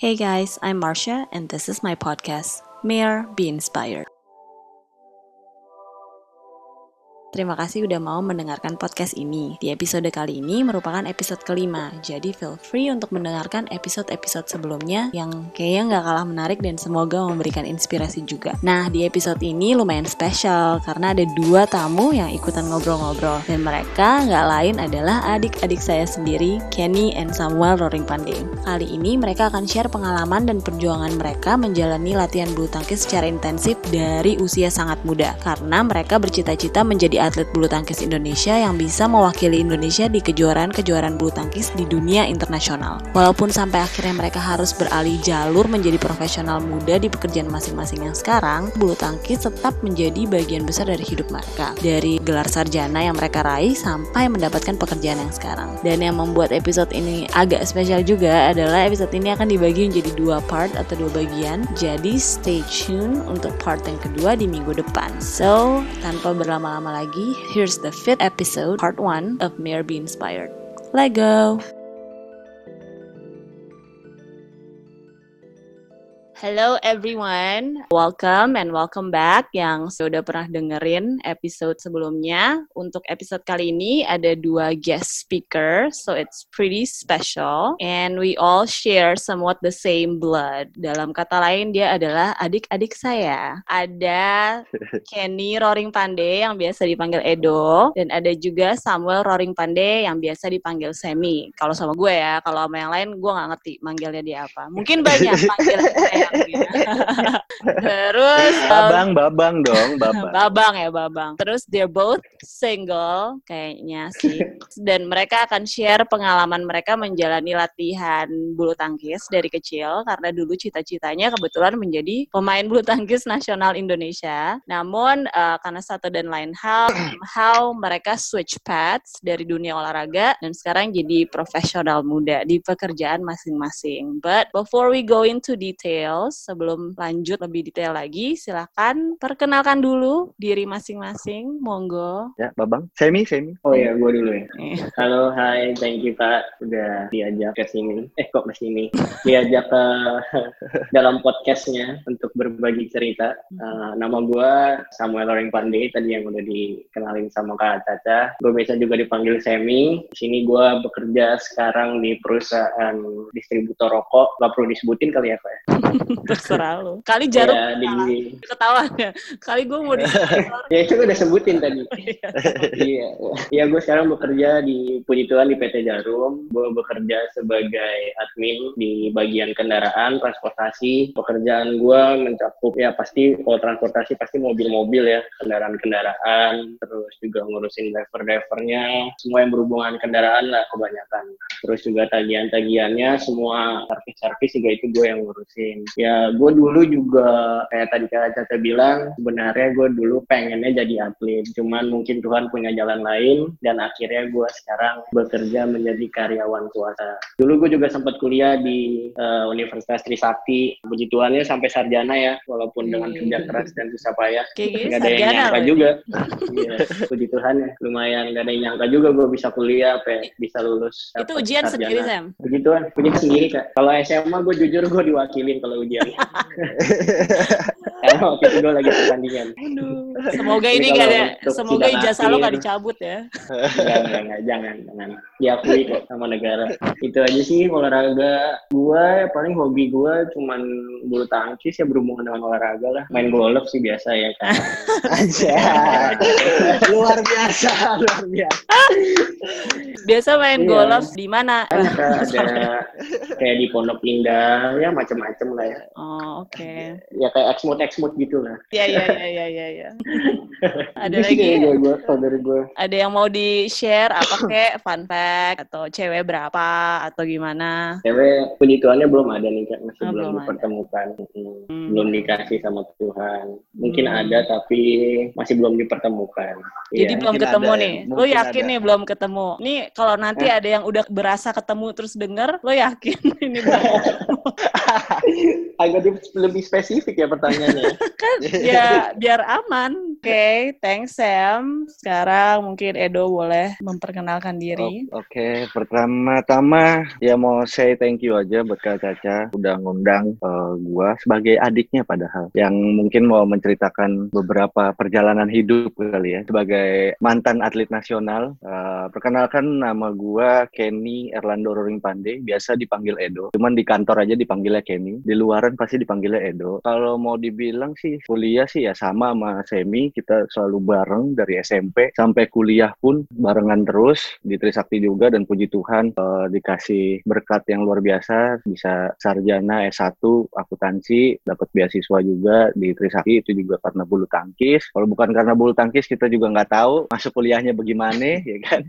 Hey guys, I'm Marcia and this is my podcast, Mayor Be Inspired. Terima kasih udah mau mendengarkan podcast ini. Di episode kali ini merupakan episode kelima, jadi feel free untuk mendengarkan episode-episode sebelumnya yang kayaknya nggak kalah menarik dan semoga memberikan inspirasi juga. Nah, di episode ini lumayan spesial karena ada dua tamu yang ikutan ngobrol-ngobrol dan mereka nggak lain adalah adik-adik saya sendiri, Kenny and Samuel Roring Pandey. Kali ini mereka akan share pengalaman dan perjuangan mereka menjalani latihan bulu tangkis secara intensif dari usia sangat muda karena mereka bercita-cita menjadi atlet bulu tangkis Indonesia yang bisa mewakili Indonesia di kejuaraan-kejuaraan bulu tangkis di dunia internasional. Walaupun sampai akhirnya mereka harus beralih jalur menjadi profesional muda di pekerjaan masing-masing yang sekarang, bulu tangkis tetap menjadi bagian besar dari hidup mereka. Dari gelar sarjana yang mereka raih sampai mendapatkan pekerjaan yang sekarang. Dan yang membuat episode ini agak spesial juga adalah episode ini akan dibagi menjadi dua part atau dua bagian. Jadi stay tune untuk part yang kedua di minggu depan. So, tanpa berlama-lama lagi, lagi, here's the fifth episode, part 1 of Mayor Be Inspired. Let Hello everyone, welcome and welcome back yang sudah pernah dengerin episode sebelumnya. Untuk episode kali ini ada dua guest speaker, so it's pretty special. And we all share somewhat the same blood. Dalam kata lain dia adalah adik-adik saya. Ada Kenny Roring Pandey yang biasa dipanggil Edo, dan ada juga Samuel Roring Pandey yang biasa dipanggil Semi. Kalau sama gue ya, kalau sama yang lain gue nggak ngerti manggilnya dia apa. Mungkin banyak panggilan saya Terus babang, um, babang dong, babang. babang ya, babang. Terus they're both single kayaknya sih. Dan mereka akan share pengalaman mereka menjalani latihan bulu tangkis dari kecil karena dulu cita-citanya kebetulan menjadi pemain bulu tangkis nasional Indonesia. Namun uh, karena satu dan lain hal, how mereka switch paths dari dunia olahraga dan sekarang jadi profesional muda di pekerjaan masing-masing. But before we go into details, sebelum lanjut lebih detail lagi, silahkan perkenalkan dulu diri masing-masing. Monggo. Ya, Babang. Semi, Semi. Oh ya, gue dulu ya. Iya. Halo, hai. Thank you, Pak. Udah diajak ke sini. Eh, kok ke sini? Diajak ke dalam podcastnya untuk berbagi cerita. Uh, nama gue Samuel Loring Pandey, tadi yang udah dikenalin sama Kak Caca. Gue biasa juga dipanggil Semi. Di sini gue bekerja sekarang di perusahaan distributor rokok. Gak perlu disebutin kali ya, Pak ya? terserah lu. Kali jarum ya, di... ketawa ya. Kali gue mau di Ya itu gue udah sebutin tadi. iya. Iya gue sekarang bekerja di Puji Tuhan di PT Jarum. Gue bekerja sebagai admin di bagian kendaraan, transportasi. Pekerjaan gue mencakup ya pasti kalau transportasi pasti mobil-mobil ya, kendaraan-kendaraan, terus juga ngurusin driver-drivernya, semua yang berhubungan kendaraan lah kebanyakan. Terus juga tagihan-tagihannya, semua servis-servis juga itu gue yang ngurusin. Ya, gue dulu juga kayak tadi Kak Caca bilang, sebenarnya gue dulu pengennya jadi atlet. Cuman mungkin Tuhan punya jalan lain, dan akhirnya gue sekarang bekerja menjadi karyawan swasta. Dulu gue juga sempat kuliah di uh, Universitas Trisakti. Puji Tuhannya sampai sarjana ya, walaupun dengan kerja keras dan susah payah. Gak ada yang nyangka juga. Iya, puji Tuhan ya. Lumayan gak ada yang nyangka juga gue bisa kuliah, apa bisa lulus. Itu ujian sarjana. sendiri, Sam? Puji Tuhan, puji sendiri, Kak. Kalau SMA gue jujur gue diwakilin kalau ujian. Karena waktu itu gue lagi pertandingan. Semoga ini gak ada, semoga ijazah lo gak dicabut ya. Enggak, enggak, jangan, jangan. Diakui kok sama negara. Itu aja sih olahraga. Gue paling hobi gue cuman bulu tangkis ya berhubungan dengan olahraga lah. Main golf sih biasa ya kan. Aja. luar biasa, luar biasa. Biasa main iya. golf di mana? Ada kayak di Pondok Indah, ya macam-macam lah ya. Oh, oke. Okay. Ya kayak Exmut Exmut gitu lah. Iya, iya, iya, iya, iya. Ya. ada lagi? Gue, gue, saudara gue. Ada yang mau di-share apa kayak fun fact atau cewek berapa atau gimana? Cewek puji Tuhannya belum ada nih kan, masih oh, belum dipertemukan. Hmm. Belum dikasih sama Tuhan. Mungkin hmm. ada tapi masih belum dipertemukan. Jadi ya. belum ketemu nih. Lo yakin ada. nih belum ketemu? Nih kalau nanti eh? ada yang udah berasa ketemu terus denger, lo yakin ini Agak lebih spesifik ya pertanyaannya. kan ya biar aman. okay, thanks Sam. Sekarang mungkin Edo boleh memperkenalkan diri. Oke, pertama-tama ya mau say thank you aja buat Kak Caca udah ngundang eh, gua sebagai adiknya padahal yang mungkin mau menceritakan beberapa perjalanan hidup kali ya sebagai mantan atlet nasional. Eh, perkenalkan nama gua Kenny Erlando Roring Pandey, biasa dipanggil Edo. Cuman di kantor aja dipanggilnya Kenny, di luaran pasti dipanggilnya Edo. Kalau mau dibilang sih kuliah sih ya sama sama Semi, kita selalu bareng dari SMP sampai kuliah pun barengan terus. Di Trisakti juga dan puji Tuhan eh, dikasih berkat yang luar biasa. Bisa sarjana S1 akuntansi dapat beasiswa juga di Trisakti. Itu juga karena bulu tangkis. Kalau bukan karena bulu tangkis kita juga nggak tahu masuk kuliahnya bagaimana ya kan?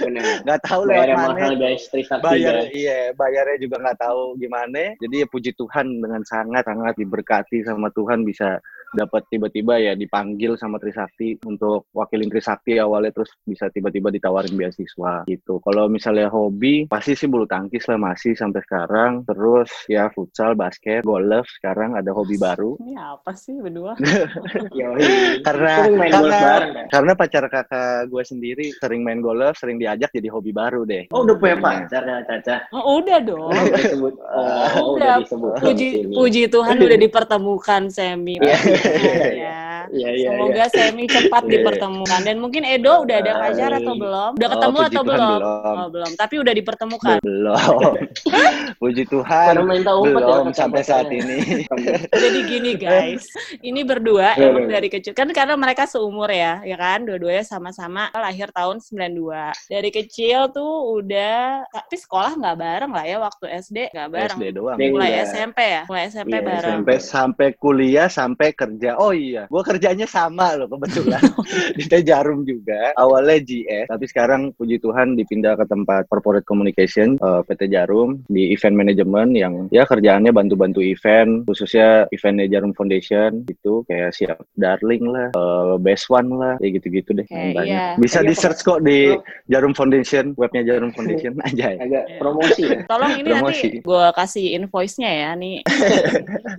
Benar. Nggak tahu lewat Bayarnya mana mahal guys, Trisakti bayar guys. iya bayarnya juga nggak tahu gimana jadi ya puji Tuhan dengan sangat sangat diberkati sama Tuhan bisa dapat tiba-tiba ya dipanggil sama Trisakti untuk wakilin Trisakti awalnya terus bisa tiba-tiba ditawarin beasiswa gitu. Kalau misalnya hobi pasti sih bulu tangkis lah masih sampai sekarang. Terus ya futsal, basket, golf sekarang ada hobi baru. Ini apa sih berdua? Yoi. Karena karena bareng karena pacar kakak gue sendiri sering main golf, sering diajak jadi hobi baru deh. Oh udah punya pacar ya Caca? Oh, udah dong. Oh, udah disebut. Oh, Udah. udah disebut. Puji puji Tuhan udah dipertemukan Semi. Iya. Ya. Iya, iya, Semoga Semi cepat Iya, iya. dipertemukan dan mungkin Edo udah ada pacar atau belum? Udah Oh, ketemu puji atau Tuhan, belum? belum. Oh, belum. Tapi udah dipertemukan. Belum. Puji Tuhan. Ya, Belum kata sampai saat ini. Jadi gini guys, ini berdua Iya, emang iya. dari kecil kan karena mereka seumur ya, ya kan, dua-duanya sama-sama lahir tahun 92. Dari kecil tuh udah, tapi sekolah nggak bareng lah ya waktu SD nggak bareng. SD doang. Mulai. SMP ya, mulai SMP Iya, bareng. sampai sampai kuliah sampai kerja oh iya gua kerjanya sama loh kebetulan di Teh Jarum juga awalnya GS tapi sekarang puji Tuhan dipindah ke tempat corporate communication eh, PT Jarum di event management yang ya kerjaannya bantu-bantu event khususnya eventnya Jarum Foundation itu kayak siap darling lah eh, best one lah ya gitu-gitu deh yang banyak iya. bisa di search kok di Jarum Foundation webnya Jarum Foundation aja Agak Iya. promosi ya. Tolong ini Promosi. nanti gue kasih invoice-nya ya nih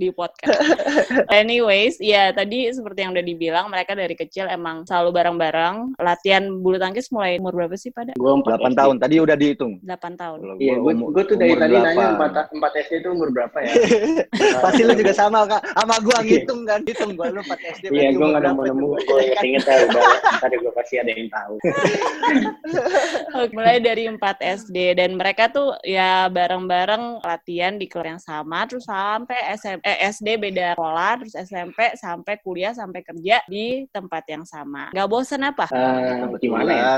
di podcast. Anyways, ya tadi seperti yang udah dibilang mereka dari kecil emang selalu bareng-bareng. Latihan bulu tangkis mulai umur berapa sih pada? Gue 8 tahun tadi udah dihitung 8 tahun. Iya, gua gue gue tuh dari tadi nanya delapan. empat empat SD itu umur berapa ya? Pasti lu juga sama kak, sama gua ngitung kan, hitung gua lu 4 SD. Iya, gue nggak berapa nemu? Gue inget ya udah. Ntar gue pasti ada yang tahu. Mulai dari 4 SD dan mereka tuh ya bareng-bareng latihan di klub yang sama terus sampai SM, eh, SD beda sekolah terus SMP sampai kuliah sampai kerja di tempat yang sama. Gak bosen apa? Eh, gimana ya?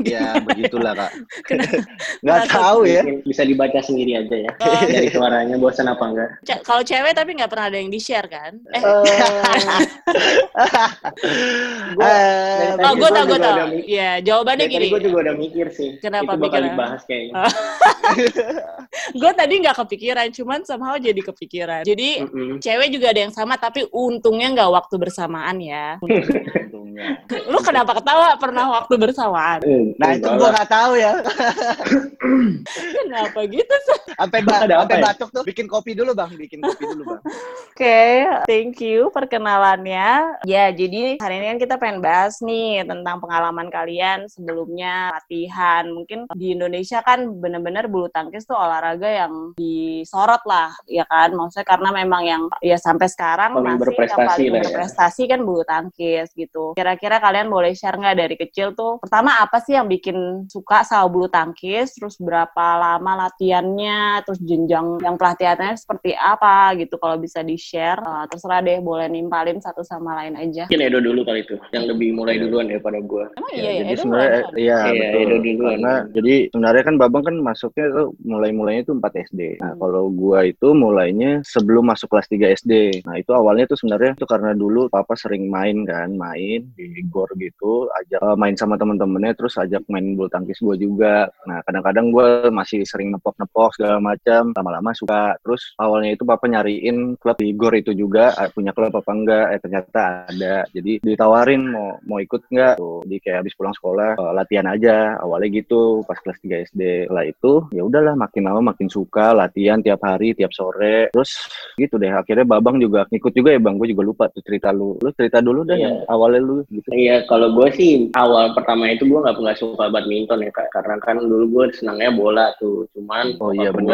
Ya begitulah kak. Kenapa? Nggak Kenapa? tahu ya. Bisa dibaca sendiri aja ya. Oh. Dari suaranya bosan apa enggak? Ce- Kalau cewek tapi nggak pernah ada yang di share kan? Eh, Gua- Eh, dari oh gue gua tau gue tau. Iya jawabannya Dari tadi gini. gue juga udah mikir sih. Kenapa itu bakal dibahas kayaknya. gue tadi nggak kepikiran, cuman somehow jadi kepikiran. Jadi Mm-mm. cewek juga ada yang sama tapi untungnya nggak waktu bersamaan ya. untungnya. Lu kenapa ketawa pernah waktu bersamaan? Eh, Nah itu lah. nggak tahu ya. Kenapa gitu sih? Sampai ba Ada apa sampai ya? batuk tuh. Bikin kopi dulu bang, bikin kopi dulu bang. Oke, thank you perkenalannya. Ya, jadi hari ini kan kita pengen bahas nih tentang pengalaman kalian sebelumnya latihan. Mungkin di Indonesia kan bener-bener bulu tangkis tuh olahraga yang disorot lah, ya kan? Maksudnya karena memang yang ya sampai sekarang Paling masih berprestasi yang paling lah ya. berprestasi kan bulu tangkis gitu. Kira-kira kalian boleh share nggak dari kecil tuh? Pertama apa sih yang bikin suka sama bulu tangkis? Terus berapa lama latihannya? Terus jenjang yang pelatihannya seperti apa gitu? Kalau bisa di share, terserah deh boleh nimpalin satu sama lain aja. Mungkin Edo dulu kali itu, yang lebih mulai Iya. duluan daripada gue. Emang Ya, iya ya, jadi Edo sebenarnya iya Iya, betul. Edo duluan. Karena jadi sebenarnya kan Babang kan masuknya tuh mulai-mulainya tuh 4 SD. Nah, Hmm. kalau gua itu mulainya sebelum masuk kelas 3 SD. Nah, itu awalnya tuh sebenarnya tuh karena dulu papa sering main kan, main di gor gitu, ajak eh, main sama temen-temennya terus ajak main bulu tangkis gua juga. Nah, kadang-kadang gua masih sering nepok-nepok segala macam, lama-lama suka. Terus awalnya itu papa nyariin klub di gor itu juga, eh, punya klub apa enggak? Eh ternyata ada. Jadi ditawarin mau mau ikut enggak? Tuh, jadi kayak habis pulang sekolah eh, latihan aja. Awalnya gitu pas kelas 3 SD. Setelah itu ya udahlah makin lama makin suka latihan tiap hari, tiap sore. Terus gitu deh. Akhirnya Babang juga ngikut juga ya Bang. Gue juga lupa tuh cerita lu Lu cerita dulu dah Iya. yang awalnya lu gitu. Iya, kalau gue sih awal pertama itu gue nggak nggak suka badminton ya kak, karena kan dulu gue senangnya bola tuh, cuman Oh, iya, gue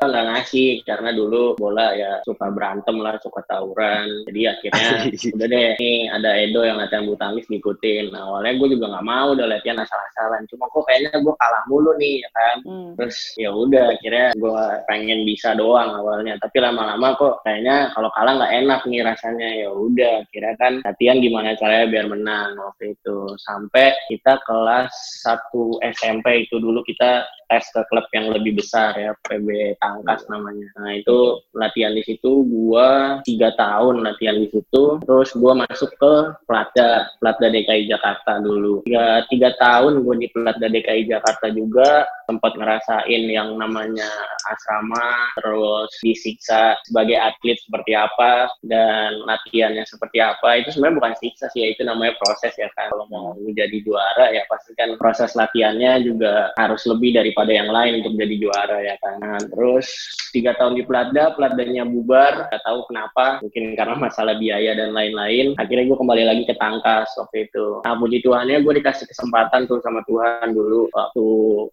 nggak ngasih karena dulu bola ya suka berantem lah, suka tawuran, jadi akhirnya udah deh nih ada Edo yang latihan bulu tangkis ngikutin. Nah, awalnya gue juga nggak mau udah latihan asal-asalan, cuma kok kayaknya gue kalah mulu nih ya kan. Hmm. Terus ya udah akhirnya gue pengen bisa doang awalnya, tapi lama-lama kok kayaknya kalau kalah nggak enak nih rasanya. Ya udah akhirnya kan latihan gimana caranya biar menang waktu itu. Sampai kita kelas 1 SMP itu dulu kita tes ke klub yang lebih besar ya PB Tangkas namanya. Nah itu latihan di situ gua tiga tahun latihan di situ. Terus gua masuk ke Platda Platda DKI Jakarta dulu. Tiga, tiga tahun gua di Platda DKI Jakarta juga sempat ngerasain yang namanya asrama, terus disiksa sebagai atlet seperti apa dan latihannya seperti apa. Itu sebenarnya bukan siksa sih, ya itu namanya proses ya kan. Kalau mau menjadi juara ya pasti kan proses latihannya juga harus lebih daripada yang lain untuk jadi juara ya kan. Nah, terus tiga tahun di Platda, Platdanya bubar, nggak tahu kenapa, mungkin karena masalah biaya dan lain-lain. Akhirnya gue kembali lagi ke Tangkas waktu itu. Nah, puji Tuhannya gue dikasih kesempatan tuh sama Tuhan dulu waktu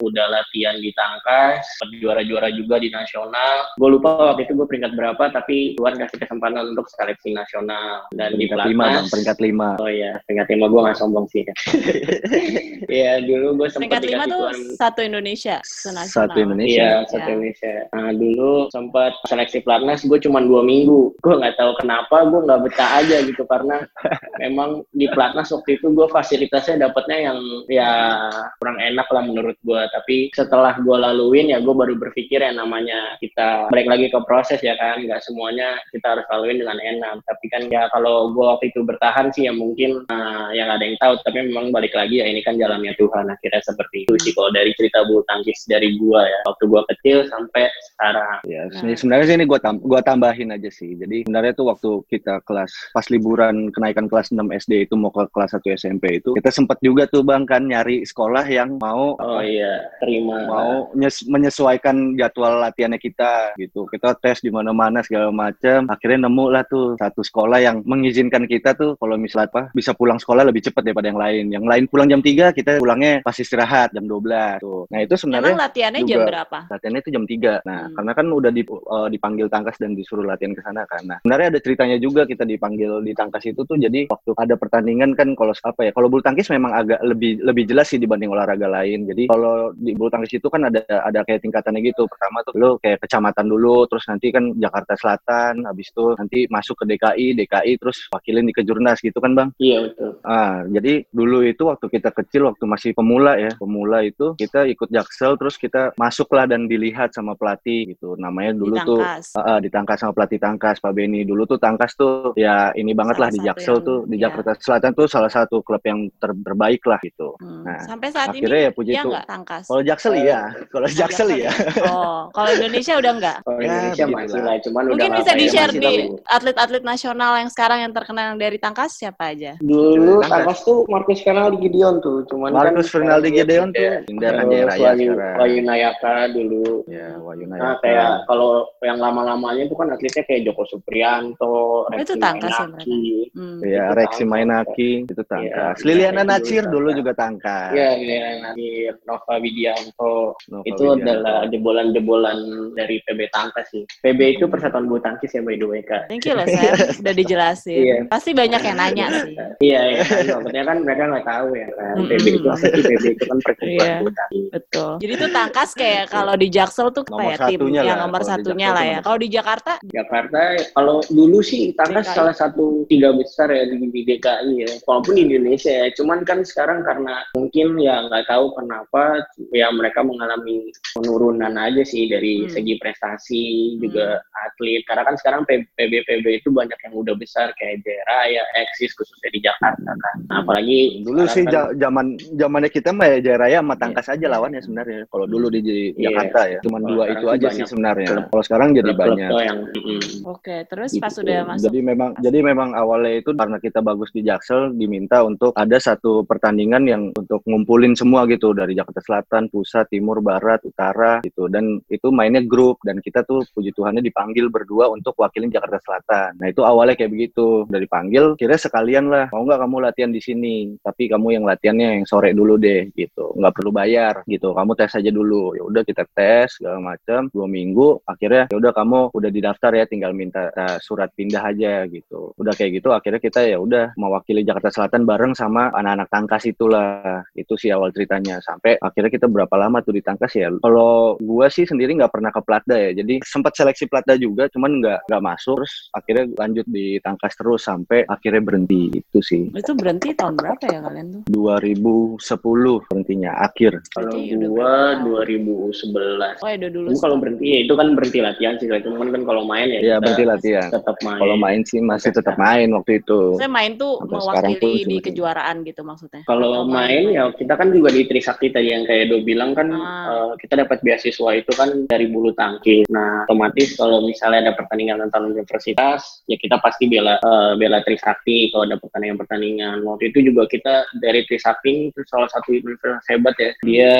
udah latihan di Tangkas, juara-juara juga di nasional. Gue lupa waktu itu gue peringkat berapa, tapi Tuhan kasih kesempatan untuk seleksi nasional dan di Peringkat lima, Bang, Platnas. peringkat lima. Oh iya, peringkat lima gue gak sombong sih. Iya, dulu gue sempat Peringkat lima dikasih tuh Tuhan satu Indonesia, senasional. Satu Indonesia. Iya, Ya. satu Indonesia. Nah, dulu sempat seleksi pelatnas, gue cuma dua minggu. Gue nggak tahu kenapa, gue nggak betah aja gitu karena memang di pelatnas waktu itu gue fasilitasnya dapatnya yang ya kurang enak lah menurut gue. Tapi setelah gue laluin ya gue baru berpikir yang namanya kita balik lagi ke proses ya kan, nggak semuanya kita harus laluin dengan enak. Tapi kan ya kalau gue waktu itu bertahan sih ya mungkin eh, yang ada yang tahu. Tapi memang balik lagi ya ini kan jalannya Tuhan akhirnya seperti itu sih kalau dari cerita bulu tangkis dari gua ya waktu gua kecil sampai sekarang Ya, Nah. se- sebenarnya sih ini gua tam gua tambahin aja sih. Jadi sebenarnya tuh waktu kita kelas pas liburan kenaikan kelas 6 SD itu mau ke kelas 1 SMP itu kita sempat juga tuh Bang kan nyari sekolah yang mau oh iya terima mau nyes- menyesuaikan jadwal latihannya kita gitu. Kita tes di mana-mana segala macam. Akhirnya nemu lah tuh satu sekolah yang mengizinkan kita tuh kalau misalnya apa bisa pulang sekolah lebih cepat daripada yang lain. Yang lain pulang jam 3, kita pulangnya pas istirahat jam 12 tuh. Nah, itu sebenarnya Emang latihannya jam juga- berapa? latihannya itu jam 3. Nah, Hmm. karena kan udah di- eh, dipanggil tangkas dan disuruh latihan ke sana kan. Nah, sebenarnya ada ceritanya juga kita dipanggil di tangkas itu tuh jadi waktu ada pertandingan kan kalau apa ya, kalau bulu tangkis memang agak lebih lebih jelas sih dibanding olahraga lain. Jadi kalau di bulu tangkis itu kan ada ada kayak tingkatannya gitu. Pertama tuh lo kayak kecamatan dulu, terus nanti kan Jakarta Selatan, habis itu nanti masuk ke DKI, DKI terus wakilin di kejurnas gitu kan, Bang. iya betul Ah, jadi dulu itu waktu kita kecil, waktu masih pemula ya, pemula itu kita ikut jaksel, terus kita masuklah dan dilihat sama pelatih gitu. Namanya dulu Di tuh Tangkas. ah, ah, ditangkas sama pelatih tangkas Pak Beni. Dulu tuh tangkas tuh ya ini banget Salah lah di jaksel yang- tuh di ya. Jakarta Selatan tuh salah satu klub yang ter- terbaik lah gitu. Hmm. Nah, Sampai saat ini akhirnya ya puji ya tuh. nggak tangkas? Kalau jaksel iya, kalau Oh, jaksel iya. Oh, kalau Indonesia udah nggak? kalau Ya, Indonesia masih lah cuman udah Mungkin nggak bisa kayak di-share di atlet-atlet nasional yang sekarang yang terkenal dari tangkas siapa aja? dulu Tangkas. tangkas tuh Marcus Fernaldi Gideon tuh cuman kan Marcus Fernaldi sekarang dia Gideon tuh kan Terus Jaya Raya Wahyu, sekarang. Wahyu Nayaka dulu Ya, Wahyu Nah, Nayaka. kayak kalau yang lama-lamanya itu kan atletnya kayak Joko Suprianto, Oh, itu tangkas ya Mainaki. Hmm. Ya, Itu Reksi. Mainaki itu tangkas. Iya, Liliana Natsir tangkas. dulu juga tangkas. Iya, Liliana Natsir, Nova Widianto. Nova itu Widianto. adalah jebolan-jebolan dari PB Tangkas sih. PB itu Persatuan Bulu Tangkis ya by the way, Kak. Thank you loh, Sam. Udah dijelasin. Iya. Pasti banyak yang nanya sih. Iya, iya kan. Maksudnya kan mereka nggak tahu ya kan. PB itu apa sih? PB itu kan Perkumpulan. Bulu Tangkis. Betul. Jadi tuh tangkas kayak kalau di Jaksel tuh Nomor kayak tim yang lah, nomor kalau di satunya lah ya. nomor Kalau di Jakarta Jakarta kalau dulu sih Tangkas DKI. salah satu tiga besar ya di, di DKI ya walaupun di Indonesia ya cuman kan sekarang karena mungkin ya nggak tahu kenapa ya mereka mengalami penurunan aja sih dari Hmm. segi prestasi juga atlet karena kan sekarang PB PB itu banyak yang udah besar kayak Jaya Raya, Eksis khususnya di Jakarta kan Nah, apalagi Dulu sih kan- zaman zamannya kita mah ya Jaya Raya sama tangkas aja lawan ya sebenarnya. Sebenarnya. Kalau dulu di Iya. Jakarta ya, cuma dua itu aja sih sebenarnya. Klub- Kalau sekarang jadi Klub-klub banyak. yang mm, Oke, terus Gitu. pas udah masuk Jadi memang jadi memang awalnya itu karena kita bagus di Jaksel diminta untuk ada satu pertandingan yang untuk ngumpulin semua gitu dari Jakarta Selatan, Pusat, Timur, Barat, Utara gitu dan itu mainnya grup dan kita tuh puji Tuhannya dipanggil berdua untuk wakilin Jakarta Selatan. Nah itu awalnya kayak begitu dari panggil kira sekalian lah mau nggak kamu latihan di sini tapi kamu yang latihannya yang sore dulu deh gitu nggak perlu bayar gitu kamu tes aja dulu. Ya udah kita tes segala macam dua minggu akhirnya ya udah kamu udah didaftar ya tinggal minta uh, surat pindah aja gitu. Udah kayak gitu akhirnya kita ya udah mewakili Jakarta Selatan bareng sama anak-anak tangkas itulah. Itu sih awal ceritanya. Sampai akhirnya kita berapa lama tuh di tangkas ya? Kalau gua sih sendiri nggak pernah ke Platda ya. Jadi sempat seleksi Platda juga cuman nggak nggak masuk. Terus akhirnya lanjut di tangkas terus sampai akhirnya berhenti. Itu sih. Itu berhenti tahun berapa ya kalian tuh? 2010 berhentinya akhir. Kalau udah gua berapa 2011 Oh, ya udah dulu. Kalau berhenti ya itu kan berhenti latihan sih cuman kan kalau main ya ya kita berhenti latihan tetap main kalau main sih masih tetap main waktu itu Saya main tuh Sampai mewakili pun di kejuaraan gitu maksudnya. Kalau main ya kita kan juga di Trisakti tadi yang kayak Edo bilang kan Ah. eh, kita dapat beasiswa itu kan dari bulu tangkis. Nah otomatis kalau misalnya ada pertandingan antar universitas ya kita pasti bela eh, bela Trisakti kalau ada pertandingan-pertandingan. Waktu itu juga kita dari Trisakti itu salah satu universitas hebat ya. Dia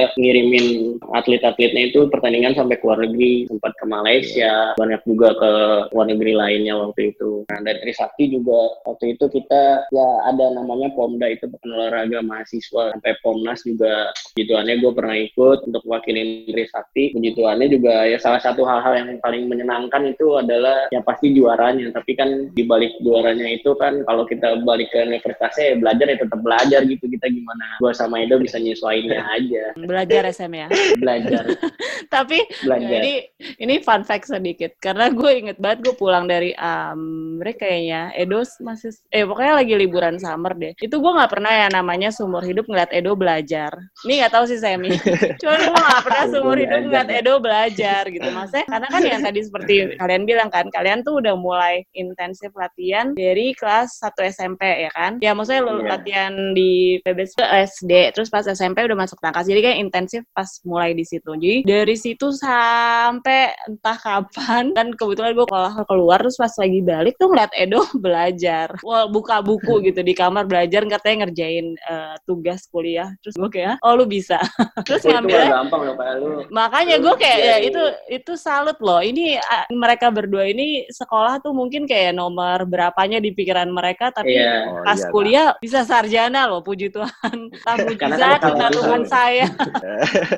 ngirimin atlet-atletnya itu pertandingan sampai ke luar negeri, sempat ke Malaysia, banyak juga ke luar negeri lainnya waktu itu. Nah dari Trisakti juga waktu itu kita ya ada namanya Pomda itu olahraga mahasiswa. Sampai Pomnas juga puji Tuhannya gue pernah ikut untuk wakilin Trisakti puji Tuhannya juga ya salah satu hal-hal yang paling menyenangkan itu adalah ya pasti juaranya. Tapi kan di balik juaranya itu kan kalau kita balik ke universitasnya ya belajar ya tetap belajar gitu. Kita gimana gue sama Edo bisa nyesuaiinnya aja. Belajar SM ya. belajar Tapi belajar Jadi ini fun fact sedikit karena gue inget banget gue pulang dari Amerika kayaknya Edo masih eh pokoknya lagi liburan summer deh. Itu gue nggak pernah ya namanya seumur hidup ngeliat Edo belajar. Ini nggak tahu sih Semi. Cuman gue nggak pernah seumur hidup ngeliat Edo belajar gitu. Maksudnya karena kan yang tadi seperti kalian bilang kan, kalian tuh udah mulai intensif latihan dari kelas 1 SMP ya kan? Ya maksudnya lu Iya. latihan di PBS ke SD, terus pas SMP udah masuk tangkas. Jadi kan intensif pas mulai di situ. Jadi dari situ sampai entah kapan dan kebetulan gue kalau keluar terus pas lagi balik tuh ngeliat Edo belajar. Wah buka buku gitu di kamar belajar katanya ngerjain eh, tugas kuliah. Terus gue kayak oh lu bisa. terus ngambilnya gampang loh kayak lu Makanya gue kayak ya Iya, itu itu salut loh. Ini ah, mereka berdua ini sekolah tuh mungkin kayak nomor berapanya di pikiran mereka, tapi Iya. Oh, pas iya, kuliah bisa sarjana loh. Puji Tuhan. Mujizat kan Tuhan saya.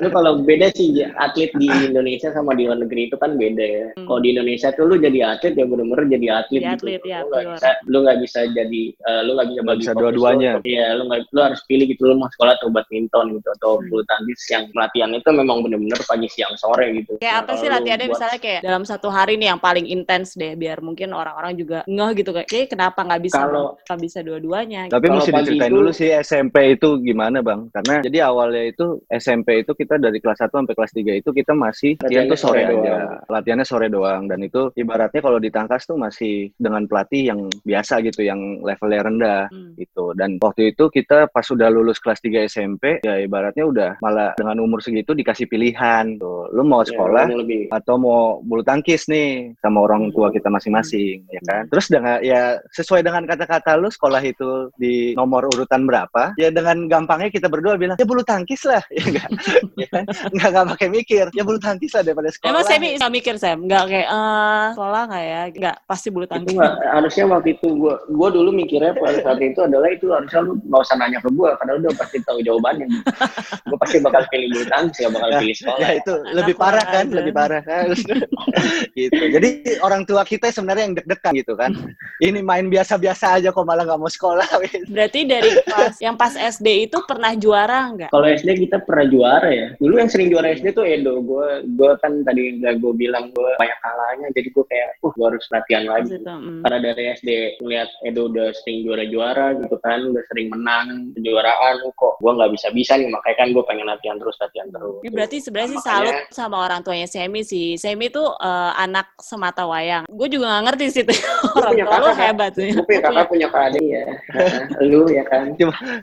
Lu kalau beda sih atlet di Indonesia sama di luar negeri itu kan beda ya. Hmm. Kalau di Indonesia tuh lu jadi atlet ya bener-bener jadi atlet Jadi gitu. atlet, ya, lu nggak betul. bisa lu nggak bisa jadi eh, lu nggak bisa bagi bisa dua-duanya. Iya, lu nggak lu harus pilih gitu lu mau sekolah atau badminton gitu atau Hmm. bulu tangkis yang latihan itu memang bener-bener pagi siang sore gitu. Kayak Nah, apa sih latihannya buat- misalnya kayak dalam satu hari nih yang paling intens deh biar mungkin orang-orang juga ngeh gitu kayak "Kayaknya kenapa nggak bisa Kalau- nggak bisa dua-duanya Tapi Kalau mesti diceritain itu- dulu sih SMP itu gimana bang? Karena jadi awalnya itu SMP itu kita dari kelas 1 sampai kelas 3 itu kita masih latihan Latihannya tuh sore, sore aja. doang. Latihannya sore doang dan itu ibaratnya kalau ditangkas tuh masih dengan pelatih yang biasa gitu, yang levelnya rendah Hmm. gitu. Dan waktu itu kita pas sudah lulus kelas 3 SMP ya ibaratnya udah malah dengan umur segitu dikasih pilihan tuh. Lu mau Ya, sekolah lu lebih atau mau bulu tangkis nih sama orang tua kita masing-masing ya kan terus dengan ya sesuai dengan kata-kata lu sekolah itu di nomor urutan berapa ya dengan gampangnya kita berdua bilang ya bulu tangkis lah ya enggak nggak nggak pakai mikir. Ya bulu tangkis lah daripada sekolah. Emang saya nggak mikir Sam, nggak kayak eh sekolah nggak ya? Nggak pasti bulu itu tangkis. nggak harusnya waktu itu gua gua dulu mikirnya pada saat itu adalah itu harusnya lu nggak usah nanya ke gua karena udah pasti tahu jawabannya. Gua pasti bakal pilih bulu tangkis ya bakal pilih sekolah. Ya itu lebih kurang parah kan aja. lebih parah. Kan gitu. Jadi orang tua kita sebenarnya yang deg-degan gitu kan. Ini main biasa-biasa aja kok malah nggak mau sekolah. Berarti dari pas yang pas SD itu pernah juara nggak? Kalau SD kita pernah juara ya. Dulu yang sering juara SD tuh Edo. Gue gue kan tadi udah gue bilang gue banyak kalahnya. Jadi gue kayak, uh gue harus latihan lagi. itu, mm. Karena dari SD ngeliat Edo udah sering juara-juara gitu kan, udah sering menang kejuaraan kok gue nggak bisa-bisa nih makanya kan gue pengen latihan terus latihan terus. Ini berarti sebenarnya sih Makanya- salut sama orang tuanya Semi sih. Semi tuh eh, anak semata wayang. Gue juga nggak ngerti sih tuh orang tua lu kan? hebat sih. Gue punya kakak punya kakak ya. Lu ya kan.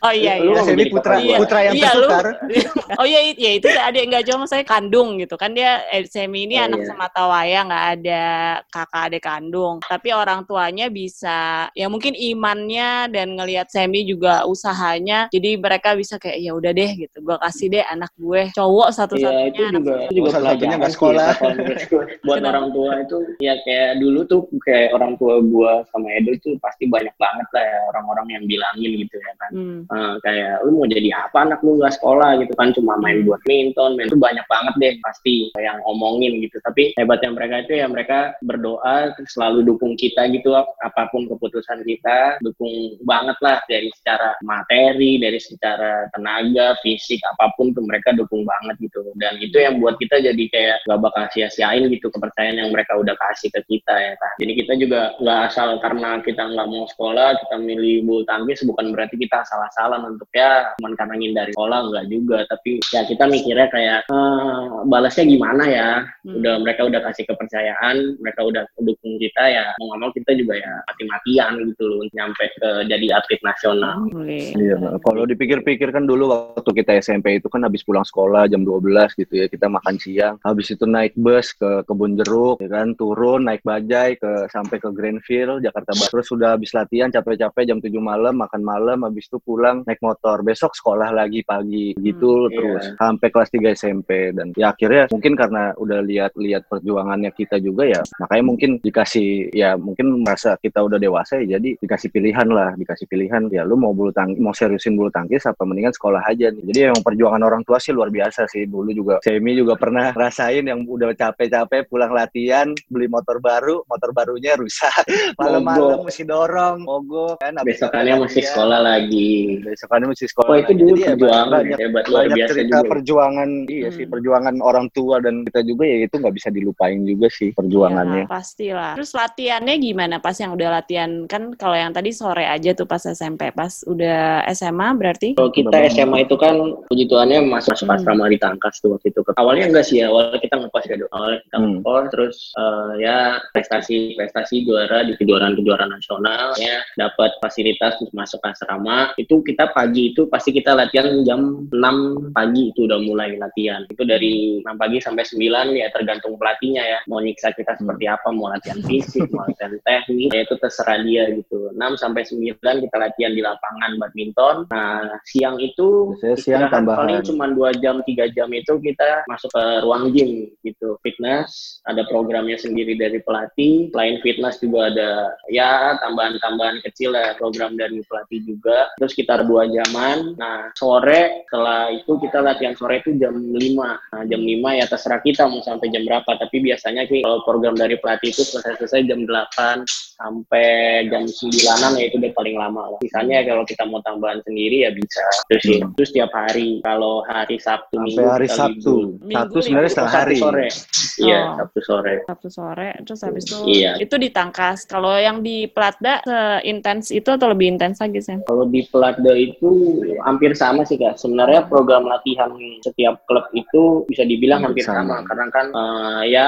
Oh iya iya. ini jadi putra putra yang Iya, tertukar oh iya, ya itu ada nggak jauh saya kandung gitu kan dia eh, Semi ini Oh, anak iya. sematawaya nggak ada kakak adik kandung tapi orang tuanya bisa ya mungkin imannya dan ngelihat Semi juga usahanya jadi mereka bisa kayak ya udah deh gitu gue kasih deh anak gue cowok satu-satunya itu anak juga gue. itu juga salah satunya nggak sih, sekolah. gue. buat Kenapa? orang tua itu ya kayak dulu tuh kayak orang tua gua sama Edo tuh pasti banyak banget lah ya orang-orang yang bilangin gitu ya kan Hmm. Eh, kayak lu mau jadi apa anak lu nggak sekolah gitu kan cuma main Buat minton main itu banyak banget deh pasti yang ngomongin gitu. Tapi hebatnya mereka itu ya mereka berdoa selalu dukung kita gitu. Apa pun keputusan kita dukung banget lah dari secara materi dari secara tenaga fisik apa pun tuh mereka dukung banget gitu. Dan itu yang buat kita jadi kayak gak bakal sia-siain gitu kepercayaan yang mereka udah kasih ke kita ya kan. Jadi kita juga nggak asal karena kita nggak mau sekolah kita milih bulu tangkis bukan berarti kita salah-salah untuk ya. Cuman karena ngindari sekolah nggak juga. Tapi ya kita mikirnya kayak eh, balasnya gimana ya Hmm. udah mereka udah kasih kepercayaan mereka udah dukung kita ya mau nggak mau kita juga ya mati-matian gitu loh nyampe ke jadi atlet nasional Boleh. Iya, kalau dipikir-pikir kan dulu waktu kita SMP itu kan habis pulang sekolah jam 12 gitu ya, kita makan siang, habis itu naik bus ke Kebun Jeruk, ya kan, turun naik bajai ke sampai ke Greenfield, Jakarta Barat. Terus sudah habis latihan capek-capek jam 7 malam, makan malam, habis itu pulang naik motor. Besok sekolah lagi pagi, gitu Hmm, terus iya. Sampai kelas 3 SMP dan ya akhirnya mungkin karena udah lihat-lihat perjuangannya kita juga ya, makanya mungkin dikasih ya mungkin merasa kita udah dewasa ya jadi dikasih pilihan lah, dikasih pilihan ya lu mau bulu tangkis mau seriusin bulu tangkis apa mendingan sekolah aja nih. Jadi emang perjuangan orang tua sih luar biasa sih. Dulu juga Semi juga pernah rasain yang udah capek-capek pulang latihan beli motor baru, motor barunya rusak. Malam-malam mesti dorong, mogok kan besokannya mesti sekolah lagi Besokannya mesti sekolah. Wah itu dulu Jadi ya perjuangan banyak, hebat luar biasa cerita juga. Perjuangan iya sih Hmm. perjuangan orang tua dan kita juga ya itu nggak bisa dilupain juga sih perjuangannya. Ya, pastilah. Terus latihannya gimana pas yang udah latihan? Kan kalau yang tadi sore aja tuh pas SMP, pas udah SMA berarti? Kalau kita. SMA itu kan puji Tuhannya masuk masuk Hmm. asrama di Tangkas tuh waktu itu. Awalnya enggak sih ya, awalnya kita ngekos ya, awalnya kita Hmm. ngekos terus eh, ya prestasi prestasi juara di kejuaraan kejuaraan nasional ya dapat fasilitas untuk masuk asrama. Itu kita pagi itu pasti kita latihan jam 6 pagi itu udah mulai latihan. Itu dari 6 pagi sampai 9 ya tergantung pelatihnya ya. Mau nyiksa kita seperti apa, mau latihan fisik, mau latihan teknik, ya itu terserah dia gitu. 6 sampai 9 kita latihan di lapangan badminton. Nah, siang itu Biasanya siang tambahan. paling cuma 2 jam, 3 jam itu kita masuk ke ruang gym gitu. Fitness, ada programnya sendiri dari pelatih. Selain fitness juga ada ya tambahan-tambahan kecil lah program dari pelatih juga. Terus sekitar 2 jaman. Nah, sore setelah itu kita latihan sore itu jam 5. Nah, jam 5 ya terserah kita mau sampai jam berapa. Tapi biasanya Ki, kalau program dari pelatih itu selesai-selesai jam 8 sampai jam 9-an ya itu udah paling lama lah. Sisanya kalau kita mau tambahan sendiri ya bisa. Terus Hmm. terus tiap hari. Kalau hari Sabtu Sampai Minggu hari Sabtu. Minggu Sabtu sebenarnya libur. setengah Oh, Sabtu hari. sore. Iya, Oh. Sabtu sore. Sabtu sore, terus habis itu Iya. itu ditangkas. Kalau yang di Platda seintens itu atau lebih intens lagi sih? Kalau di Pelatda itu hampir sama sih kak. Sebenarnya program latihan setiap klub itu bisa dibilang Hampir hampir sama. sama. Karena kan eh, ya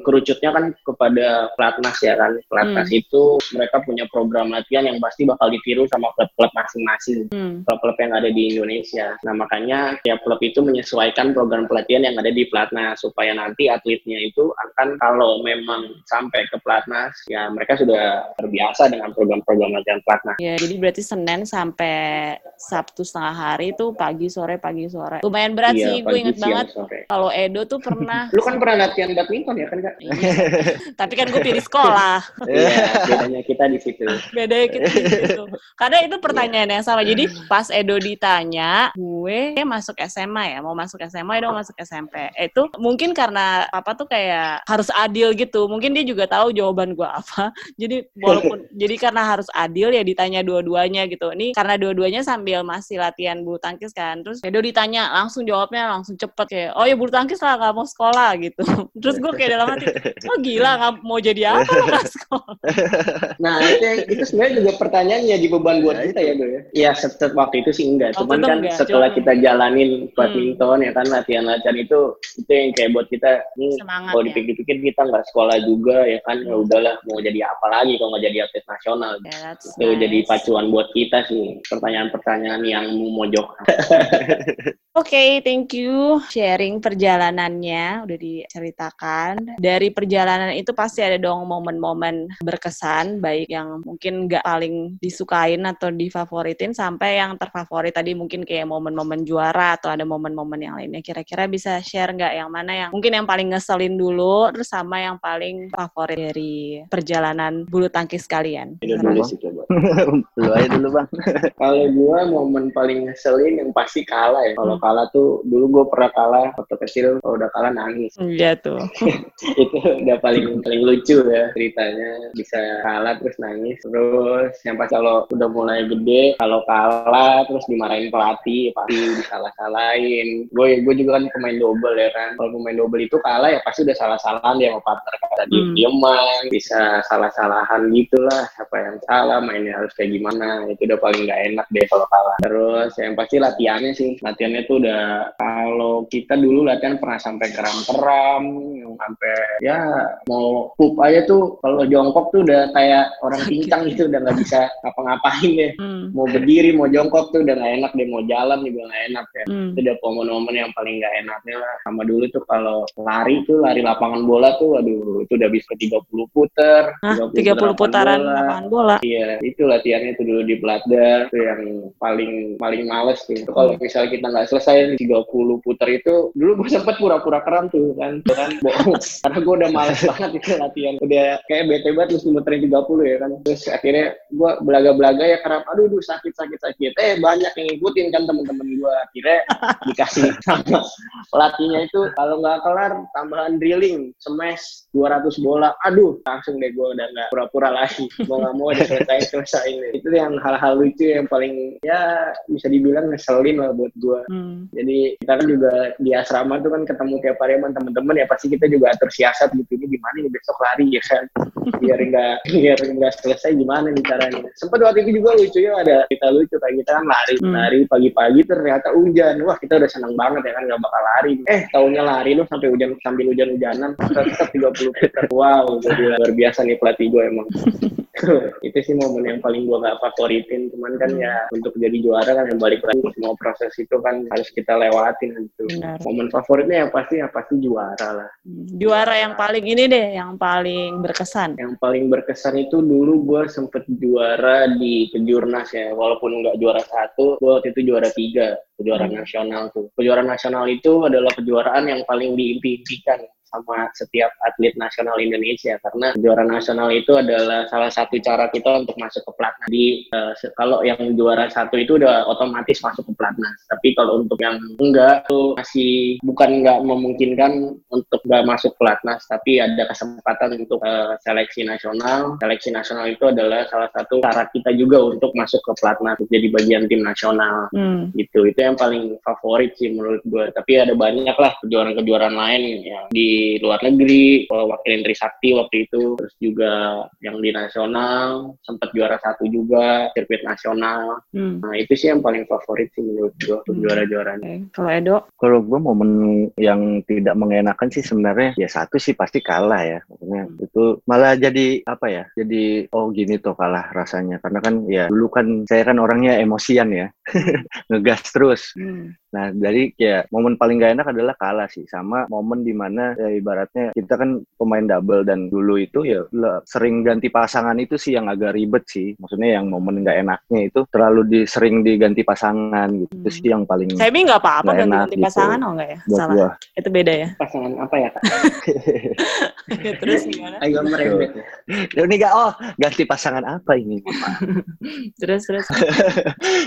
kerucutnya kan kepada pelatnas ya kan. Pelatnas Hmm. itu mereka punya program latihan yang pasti bakal ditiru sama klub-klub masing-masing. Hmm. klub-klub yang ada di Indonesia. Nah makanya tiap klub itu menyesuaikan program pelatihan yang ada di pelatnas supaya nanti atletnya itu akan kalau memang sampai ke pelatnas ya mereka sudah terbiasa dengan program-program latihan pelatnas. Ya, jadi berarti Senin sampai Sabtu setengah hari itu pagi sore pagi sore. Lumayan berat Iya, sih, gue inget siang, banget. Kalau Edo tuh pernah. Lu kan pernah latihan badminton ya kan kak? Iya. Tapi kan gue pilih sekolah. Iya, bedanya kita di situ. Beda kita di situ. Karena itu pertanyaan yang sama. Jadi pas Edo ditanya, gue masuk SMA ya, mau masuk SMA, Edo mau masuk SMP. Itu mungkin karena papa tuh kayak harus adil gitu. Mungkin dia juga tahu jawaban gue apa. Jadi walaupun jadi karena harus adil ya ditanya dua-duanya gitu. Ini karena dua-duanya sambil masih latihan bulu tangkis kan. Terus Edo ditanya langsung jawabnya langsung cepet kayak, oh ya bulu tangkis lah nggak mau sekolah gitu. Terus gue kayak dalam hati, oh gila nggak mau jadi apa nggak sekolah. Nah itu yang- itu sebenarnya juga pertanyaan yang jadi beban buat Ya, kita ya do ya. Iya set waktu itu sih enggak. Waktu Cuman kan enggak, setelah cuman- kita jalanin badminton ya kan latihan-latihan itu itu yang kayak buat kita ini Semangat kalau ya. dipikir-pikir kita nggak sekolah juga ya kan ya Hmm. udahlah mau jadi apa lagi kalau nggak jadi atlet nasional. Ya, that's Itu jadi nice. pacuan buat kita sih pertanyaan-pertanyaan yang memojokkan. Oke, okay, thank you sharing perjalanannya udah diceritakan. Dari perjalanan itu pasti ada dong momen-momen berkesan, baik yang mungkin nggak paling disukain atau difavoritin sampai yang terfavorit tadi mungkin kayak momen-momen juara atau ada momen-momen yang lainnya. Kira-kira bisa share nggak yang mana yang mungkin yang paling ngeselin dulu, terus sama yang paling favorit dari perjalanan bulu tangkis kalian? Lu aja dulu bang. Kalau gua momen paling ngeselin yang pasti kalah ya. Kalau kalah tuh dulu gue pernah kalah waktu kecil kalau udah kalah nangis. Iya tuh. Itu udah paling paling lucu ya ceritanya. Bisa kalah terus nangis. Terus yang pas kalau udah mulai gede kalau kalah terus dimarahin pelatih pasti disalah-salahin. Gue gue juga kan pemain double ya kan. Kalau pemain double itu kalah ya pasti udah salah-salahan dia sama partner. Kata dia hmm. dieman bisa salah-salahan gitulah siapa yang salah mainnya harus kayak gimana. Itu udah paling gak enak deh kalau kalah. Terus yang pasti latihannya sih. Latihannya tuh tuh udah kalau kita dulu latihan pernah sampai keram-keram sampai ya mau pup aja tuh kalau jongkok tuh udah kayak orang pincang gitu udah nggak bisa ngapa-ngapain deh. Hmm. mau berdiri mau jongkok tuh udah nggak enak deh. Mau jalan juga nggak enak ya. Hmm. itu udah momen-momen yang paling nggak enaknya lah. Sama dulu tuh kalau lari tuh lari lapangan bola tuh aduh itu udah bisa 30 puter Hah? 30, 30 putaran bola. lapangan bola? Iya itu latihannya tuh dulu di Belanda tuh yang paling paling males tuh kalau misalnya kita nggak selesai selesai 30 putar itu dulu gue sempet pura-pura kram tuh kan. Kan karena gue udah males banget itu latihan. Udah kayak bete banget terus muterin 30 ya kan. Terus akhirnya gue belaga-belaga ya kram. Aduh duh sakit sakit sakit. Eh banyak yang ngikutin kan temen-temen gue akhirnya dikasih sama pelatihnya itu kalau nggak kelar tambahan drilling smash 200 bola. Aduh langsung deh gue udah nggak pura-pura lagi. Mau nggak mau udah selesai selesai itu yang hal-hal lucu yang paling ya bisa dibilang ngeselin lah buat gue hmm. Jadi kita kan juga di asrama tuh kan ketemu tiap hari sama teman-teman ya pasti kita juga atur siasat gitu ini gimana nih besok lari ya kan biar enggak biar enggak selesai gimana nih caranya. Sempat waktu itu juga lucu ya ada kita lucu kayak kita kan lari hmm. lari pagi-pagi ternyata hujan. Wah kita udah seneng banget ya kan nggak bakal lari. Eh tahunya lari lu sampai hujan sambil hujan-hujanan tetap 30 meter. Wow luar biasa nih pelatih gue emang. itu sih momen yang paling gue gak favoritin. Cuman kan ya untuk jadi juara kan yang balik lagi semua proses itu kan harus kita lewatin gitu. Benar. momen favoritnya yang pasti yang pasti juara lah. Hmm, juara yang paling ini deh yang paling berkesan. Yang paling berkesan itu dulu gue sempet juara di kejurnas ya. Walaupun nggak juara satu gue waktu itu juara tiga kejuaraan hmm. nasional tuh. Kejuaraan nasional itu adalah kejuaraan yang paling diimpikan sama setiap atlet nasional Indonesia karena juara nasional itu adalah salah satu cara kita untuk masuk ke pelatnas. Di uh, kalau yang juara satu itu udah otomatis masuk ke pelatnas. Tapi kalau untuk yang enggak itu masih bukan enggak memungkinkan untuk enggak masuk pelatnas, tapi ada kesempatan untuk uh, seleksi nasional. Seleksi nasional itu adalah salah satu cara kita juga untuk masuk ke pelatnas, jadi bagian tim nasional. Hmm. Gitu. Itu yang paling favorit sih menurut gue. Tapi ada banyak lah kejuaraan-kejuaraan lain yang di luar negeri, wakilin Trisakti waktu itu, terus juga yang di nasional, sempat juara satu juga, sirkuit nasional. Hmm. Nah itu sih yang paling favorit sih menurut gue hmm. juara-juaranya. Okay. Kalau Edo? Kalau gue momen yang tidak mengenakan sih sebenarnya ya satu sih pasti kalah ya. Maksudnya hmm. itu malah jadi apa ya? Jadi oh gini tuh kalah rasanya. Karena kan ya dulu kan saya kan orangnya emosian ya. Ngegas terus. Hmm. Nah, dari kayak momen paling gak enak adalah kalah sih sama momen di mana ya ibaratnya kita kan pemain double dan dulu itu ya sering ganti pasangan itu sih yang agak ribet sih. Maksudnya yang momen gak enaknya itu terlalu di, sering diganti pasangan gitu hmm. itu sih yang paling Saya nggak apa-apa ganti, ganti gitu, pasangan oh enggak ya? Salah. Gua. Itu beda ya. Pasangan apa ya, Kak? Terus gimana? Ayo merembet. Ya, ini gak oh ganti pasangan apa ini? terus terus.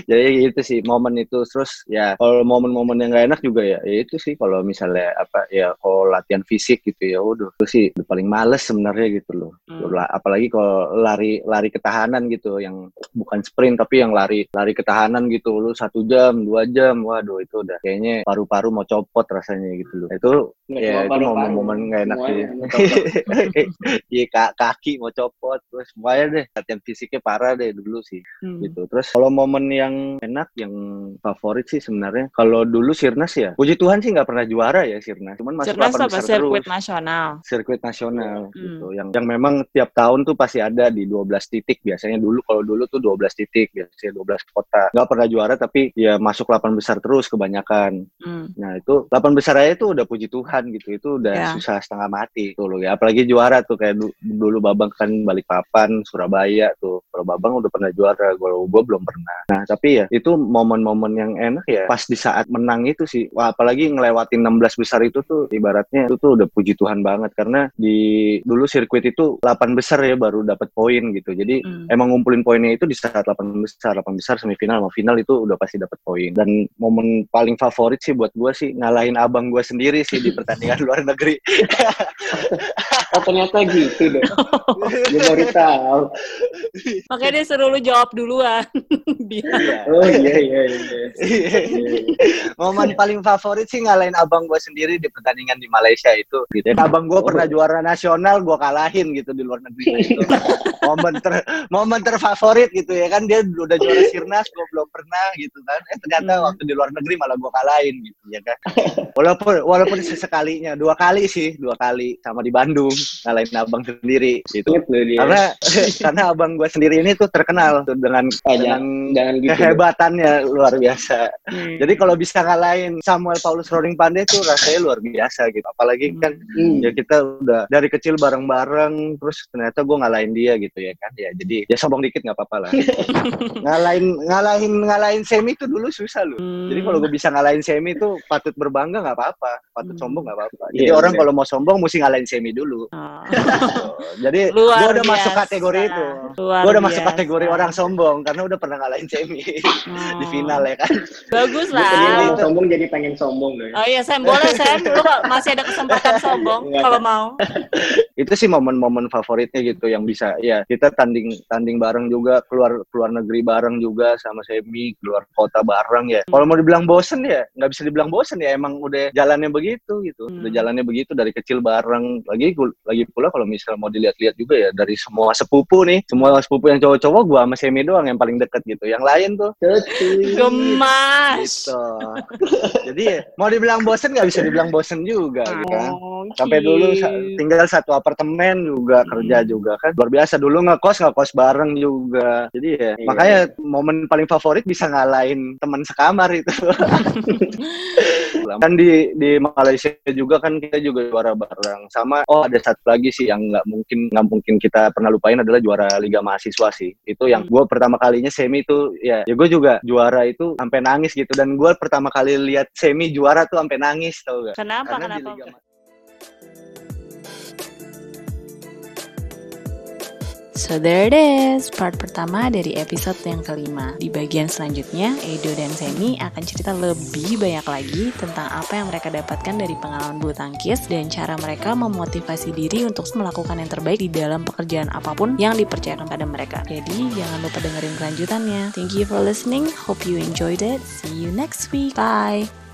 Jadi itu sih momen itu terus ya kalau momen-momen yang gak enak juga ya, ya itu sih kalau misalnya apa ya kalau latihan fisik gitu ya udah itu sih udah paling males sebenarnya gitu loh hmm. apalagi kalau lari lari ketahanan gitu yang bukan sprint tapi yang lari lari ketahanan gitu lu satu jam dua jam waduh itu udah kayaknya paru-paru mau copot rasanya gitu loh itu ya itu momen-momen gak enak sih iya kaki mau copot terus semuanya deh latihan fisiknya parah deh dulu sih hmm. gitu terus kalau momen yang enak yang favorit sih sebenarnya kalau dulu Sirnas ya, puji Tuhan sih nggak pernah juara ya Sirnas. Cuman masuk Sirnas apa? Sirkuit sirkuit nasional. Sirkuit nasional hmm. gitu. Yang yang memang tiap tahun tuh pasti ada di 12 titik biasanya dulu kalau dulu tuh 12 titik biasanya 12 kota. Nggak pernah juara tapi ya masuk 8 besar terus kebanyakan. Hmm. Nah, itu 8 besar aja itu udah puji Tuhan gitu. Itu udah yeah. susah setengah mati tuh loh ya. Apalagi juara tuh kayak dulu Babang kan balik papan Surabaya tuh. Kalau Babang udah pernah juara, kalau gue belum pernah. Nah, tapi ya itu momen-momen yang enak ya pas di saat menang itu sih. Wah, apalagi ngelewatin 16 besar itu tuh ibaratnya itu tuh udah puji Tuhan banget karena di dulu sirkuit itu 8 besar ya baru dapat poin gitu. Jadi hmm. emang ngumpulin poinnya itu di saat 8 besar, 8 besar semifinal sama final itu udah pasti dapat poin. Dan momen paling favorit sih buat gue sih ngalahin abang gue sendiri sih di pertandingan luar negeri. oh ternyata gitu deh. Gue baru tahu. Makanya dia suruh lu jawab duluan. Iya. Oh iya iya iya. Momen paling favorit sih ngalahin abang gue sendiri di pertandingan di Malaysia itu. Gitu. Abang gue oh. pernah juara nasional, gue kalahin gitu di luar negeri. Gitu. momen ter momen terfavorit gitu ya kan dia udah juara sirnas, gue belum pernah gitu kan. Eh ternyata hmm. waktu di luar negeri malah gue kalahin gitu ya kan. Walaupun walaupun sesekalinya dua kali sih, dua kali sama di Bandung ngalahin abang sendiri gitu. Karena karena abang gue sendiri ini tuh terkenal tuh dengan oh, dengan jangan gitu kehebatannya luar biasa. Hmm. Jadi kalau bisa ngalahin Samuel Paulus Roring Pandey itu rasanya luar biasa gitu. Apalagi kan hmm. ya kita udah dari kecil bareng-bareng terus ternyata gue ngalahin dia gitu ya kan. Ya jadi ya sombong dikit nggak apa-apa lah. ngalahin ngalahin ngalahin Semi itu dulu susah loh. Hmm. Jadi kalau gue bisa ngalahin Semi itu patut berbangga nggak apa-apa, patut hmm. sombong nggak apa-apa. Jadi yeah, orang kalau mau sombong mesti ngalahin Semi dulu. Oh. Jadi gue udah masuk kategori itu. Gue udah masuk kategori orang sombong karena udah pernah ngalahin semi oh. di final ya kan. Bagus lah. Jadi sombong jadi pengen sombong deh. Oh iya Sam, boleh Sam. Lu masih ada kesempatan sombong kalau mau. Itu sih momen-momen favoritnya gitu yang bisa ya kita tanding tanding bareng juga keluar keluar negeri bareng juga sama semi keluar kota bareng ya. Hmm. Kalau mau dibilang bosen ya nggak bisa dibilang bosen ya emang udah jalannya begitu gitu. Hmm. Udah jalannya begitu dari kecil bareng. Lagi lagi pula kalau misal mau dilihat-lihat juga ya dari semua sepupu nih, semua sepupu yang cowok-cowok gua sama semi doang yang paling deket gitu. Yang lain tuh gemas. Gitu. Jadi mau dibilang bosen nggak bisa dibilang bosen juga oh, gitu kan. Sampai dulu tinggal satu apartemen juga hmm. kerja juga kan. Luar biasa dulu ngekos ngekos bareng juga. Jadi ya iya. makanya momen paling favorit bisa ngalahin teman sekamar itu. kan di di Malaysia juga kan kita juga juara bareng sama oh ada satu lagi sih yang nggak mungkin nggak mungkin kita pernah lupain adalah juara Liga Mahasiswa sih itu yang hmm. gue pertama kalinya semi itu ya ya gue juga juara itu sampai nangis gitu dan gue pertama kali lihat semi juara tuh sampai nangis tau gak kenapa Karena kenapa So there it is, part pertama dari episode yang kelima. Di bagian selanjutnya, Edo dan Semi akan cerita lebih banyak lagi tentang apa yang mereka dapatkan dari pengalaman bulu tangkis dan cara mereka memotivasi diri untuk melakukan yang terbaik di dalam pekerjaan apa pun yang dipercayakan pada mereka. Jadi, jangan lupa dengerin kelanjutannya. Thank you for listening, hope you enjoyed it. See you next week. Bye!